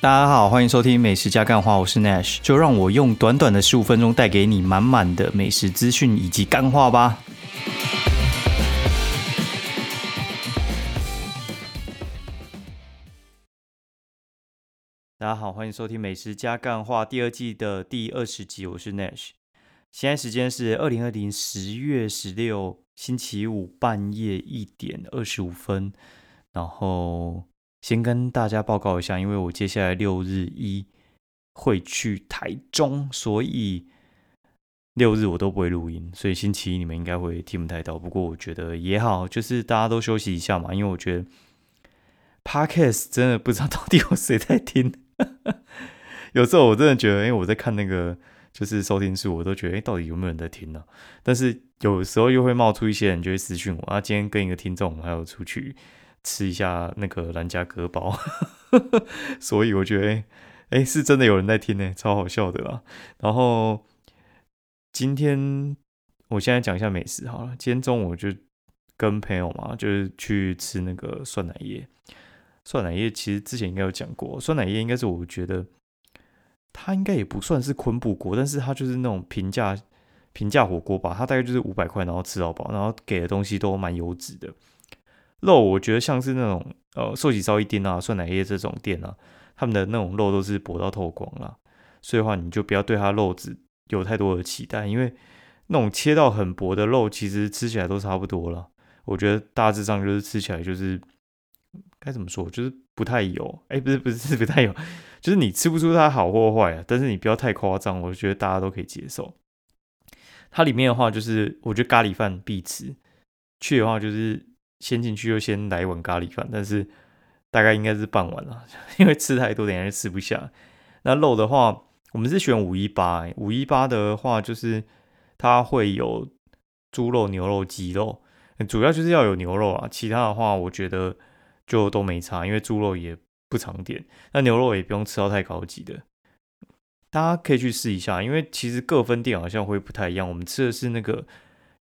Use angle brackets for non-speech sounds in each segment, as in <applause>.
大家好，欢迎收听美食加干话，我是 Nash，就让我用短短的十五分钟带给你满满的美食资讯以及干话吧。大家好，欢迎收听美食加干话第二季的第二十集，我是 Nash。现在时间是二零二零十月十六星期五半夜一点二十五分，然后。先跟大家报告一下，因为我接下来六日一会去台中，所以六日我都不会录音，所以星期一你们应该会听不太到。不过我觉得也好，就是大家都休息一下嘛，因为我觉得 podcast 真的不知道到底有谁在听。有时候我真的觉得，因为我在看那个就是收听数，我都觉得，哎，到底有没有人在听呢？但是有时候又会冒出一些人就会私讯我，啊，今天跟一个听众还有出去。吃一下那个兰家割包，<laughs> 所以我觉得，哎，是真的有人在听呢，超好笑的啦。然后今天，我现在讲一下美食好了。今天中午就跟朋友嘛，就是去吃那个酸奶液。酸奶液其实之前应该有讲过，酸奶液应该是我觉得它应该也不算是昆布锅，但是它就是那种平价平价火锅吧。它大概就是五百块，然后吃到饱，然后给的东西都蛮优质的。肉我觉得像是那种呃寿喜烧一丁啊、酸奶液这种店啊，他们的那种肉都是薄到透光了，所以的话你就不要对它肉质有太多的期待，因为那种切到很薄的肉，其实吃起来都差不多了。我觉得大致上就是吃起来就是该怎么说，就是不太油，哎，不是不是不太油，就是你吃不出它好或坏啊，但是你不要太夸张，我觉得大家都可以接受。它里面的话就是，我觉得咖喱饭必吃，去的话就是。先进去就先来一碗咖喱饭，但是大概应该是半碗了，<laughs> 因为吃太多等下就吃不下。那肉的话，我们是选五一八，五一八的话就是它会有猪肉、牛肉、鸡肉，主要就是要有牛肉啊，其他的话我觉得就都没差，因为猪肉也不常点，那牛肉也不用吃到太高级的，大家可以去试一下，因为其实各分店好像会不太一样，我们吃的是那个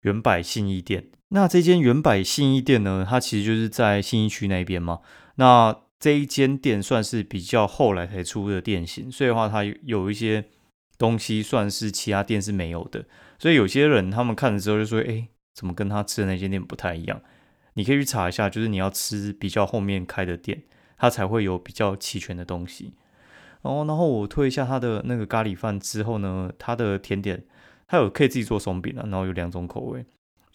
原百信义店。那这间原百信义店呢？它其实就是在信义区那边嘛。那这一间店算是比较后来才出的店型，所以的话它有一些东西算是其他店是没有的。所以有些人他们看了之后就说：“哎，怎么跟他吃的那间店不太一样？”你可以去查一下，就是你要吃比较后面开的店，它才会有比较齐全的东西。哦，然后我推一下它的那个咖喱饭之后呢，它的甜点它有可以自己做松饼啊，然后有两种口味。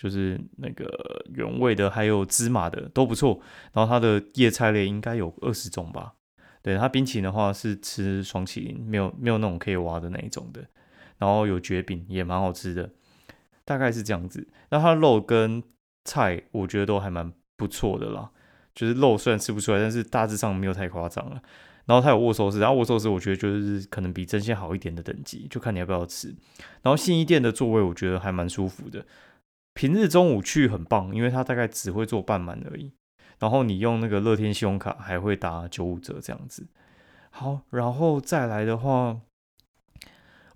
就是那个原味的，还有芝麻的都不错。然后它的叶菜类应该有二十种吧。对它冰淇淋的话是吃双淇淋，没有没有那种可以挖的那一种的。然后有绝饼也蛮好吃的，大概是这样子。那它的肉跟菜我觉得都还蛮不错的啦。就是肉虽然吃不出来，但是大致上没有太夸张了。然后它有握寿司，然后握寿司我觉得就是可能比真鲜好一点的等级，就看你要不要吃。然后信义店的座位我觉得还蛮舒服的。平日中午去很棒，因为它大概只会坐半满而已。然后你用那个乐天信用卡还会打九五折这样子。好，然后再来的话，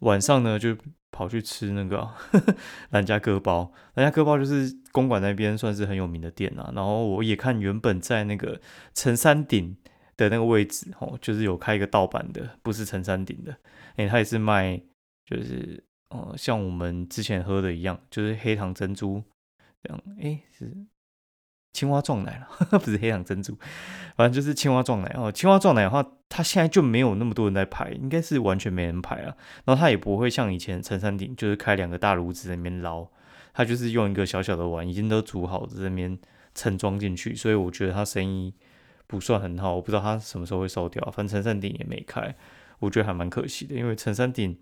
晚上呢就跑去吃那个 <laughs> 兰家割包。兰家割包就是公馆那边算是很有名的店啊。然后我也看原本在那个陈山顶的那个位置，哦，就是有开一个盗版的，不是陈山顶的。哎，他也是卖，就是。哦，像我们之前喝的一样，就是黑糖珍珠这样。哎，是青蛙撞奶了，<laughs> 不是黑糖珍珠，反正就是青蛙撞奶。哦，青蛙撞奶的话，它现在就没有那么多人在排，应该是完全没人排啊。然后它也不会像以前陈山顶，就是开两个大炉子在那边捞，它就是用一个小小的碗，已经都煮好在那边盛装进去。所以我觉得它生意不算很好，我不知道它什么时候会收掉。反正陈山顶也没开，我觉得还蛮可惜的，因为陈山顶。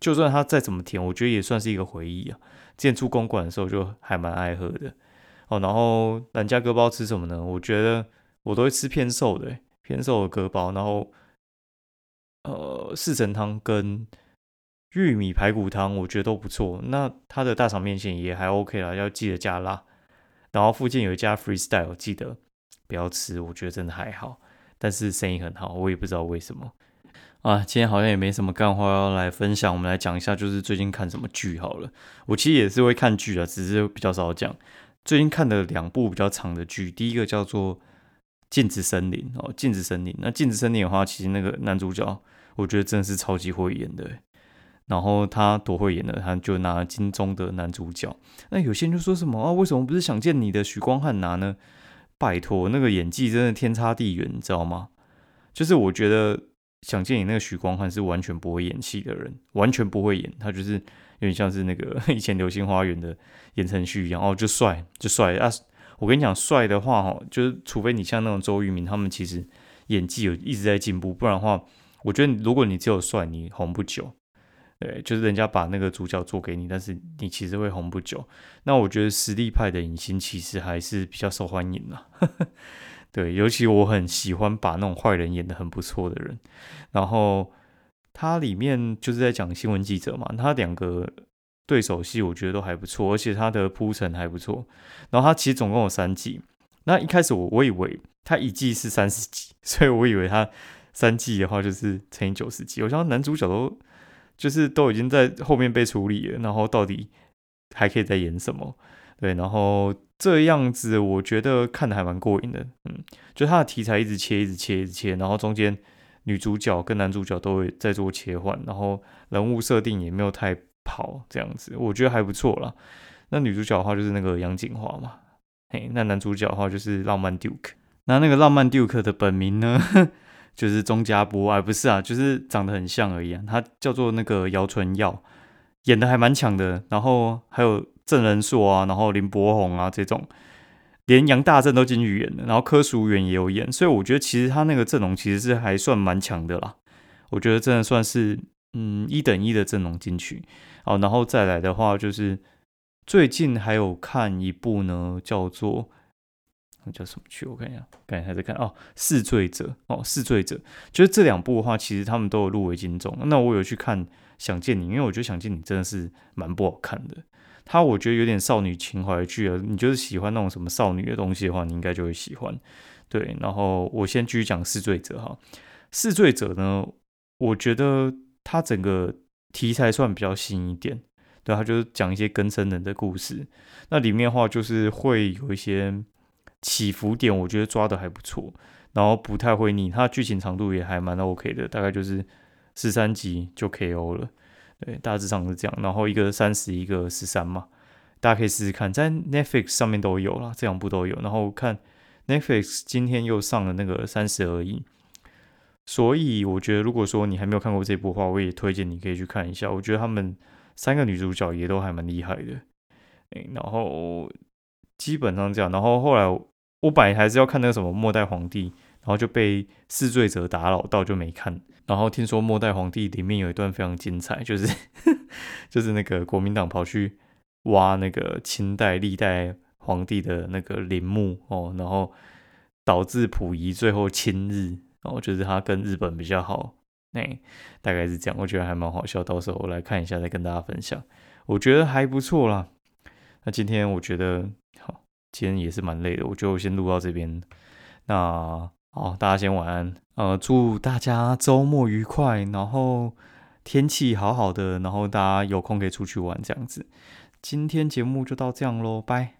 就算它再怎么甜，我觉得也算是一个回忆啊。之前出公馆的时候就还蛮爱喝的哦。然后兰家割包吃什么呢？我觉得我都会吃偏瘦的，偏瘦的割包。然后呃，四神汤跟玉米排骨汤，我觉得都不错。那它的大肠面线也还 OK 啦，要记得加辣。然后附近有一家 Freestyle，记得不要吃，我觉得真的还好，但是生意很好，我也不知道为什么。啊，今天好像也没什么干话要来分享，我们来讲一下，就是最近看什么剧好了。我其实也是会看剧的，只是比较少讲。最近看的两部比较长的剧，第一个叫做《镜子森林哦，镜子森林。那镜子森林的话，其实那个男主角，我觉得真的是超级会演的。然后他多会演的，他就拿金钟的男主角。那有些人就说什么啊？为什么不是想见你的许光汉拿呢？拜托，那个演技真的天差地远，你知道吗？就是我觉得想见你那个许光汉是完全不会演戏的人，完全不会演。他就是有点像是那个 <laughs> 以前《流星花园》的言承旭一样，哦，就帅就帅啊！我跟你讲，帅的话哈，就是除非你像那种周渝民，他们其实演技有一直在进步，不然的话，我觉得如果你只有帅，你红不久。对，就是人家把那个主角做给你，但是你其实会红不久。那我觉得实力派的影星其实还是比较受欢迎的。对，尤其我很喜欢把那种坏人演的很不错的人。然后他里面就是在讲新闻记者嘛，他两个对手戏我觉得都还不错，而且他的铺陈还不错。然后他其实总共有三季。那一开始我我以为他一季是三十集，<laughs> 所以我以为他三季的话就是乘以九十集。我想男主角都。就是都已经在后面被处理了，然后到底还可以再演什么？对，然后这样子我觉得看的还蛮过瘾的，嗯，就他的题材一直切，一直切，一直切，然后中间女主角跟男主角都会在做切换，然后人物设定也没有太跑，这样子我觉得还不错啦。那女主角的话就是那个杨锦华嘛，嘿，那男主角的话就是浪漫 Duke，那那个浪漫 Duke 的本名呢？<laughs> 就是钟家波啊，不是啊，就是长得很像而已啊。他叫做那个姚纯耀，演的还蛮强的。然后还有郑仁硕啊，然后林柏宏啊这种，连杨大正都进去演的。然后柯淑媛也有演，所以我觉得其实他那个阵容其实是还算蛮强的啦。我觉得真的算是嗯一等一的阵容进去。哦，然后再来的话就是最近还有看一部呢，叫做。叫什么剧？我看一下，刚才还在看哦，《弑罪者》哦，《弑罪者》就是这两部的话，其实他们都有入围金钟。那我有去看《想见你》，因为我觉得《想见你》真的是蛮不好看的。它我觉得有点少女情怀剧啊。你就是喜欢那种什么少女的东西的话，你应该就会喜欢。对，然后我先继续讲《弑罪者》哈，《弑罪者》呢，我觉得它整个题材算比较新一点。对，它就是讲一些更生人的故事。那里面的话，就是会有一些。起伏点我觉得抓的还不错，然后不太会腻，它剧情长度也还蛮 OK 的，大概就是十三集就 KO 了，对，大致上是这样。然后一个三十，一个十三嘛，大家可以试试看，在 Netflix 上面都有了，这两部都有。然后看 Netflix 今天又上了那个三十而已，所以我觉得如果说你还没有看过这部的话，我也推荐你可以去看一下。我觉得他们三个女主角也都还蛮厉害的，然后。基本上这样，然后后来我本来还是要看那个什么末代皇帝，然后就被弑罪者打扰到就没看。然后听说末代皇帝里面有一段非常精彩，就是 <laughs> 就是那个国民党跑去挖那个清代历代皇帝的那个陵墓哦，然后导致溥仪最后亲日，然后就是他跟日本比较好，哎，大概是这样，我觉得还蛮好笑，到时候我来看一下再跟大家分享，我觉得还不错啦。那今天我觉得好。今天也是蛮累的，我就先录到这边。那好，大家先晚安。呃，祝大家周末愉快，然后天气好好的，然后大家有空可以出去玩这样子。今天节目就到这样喽，拜。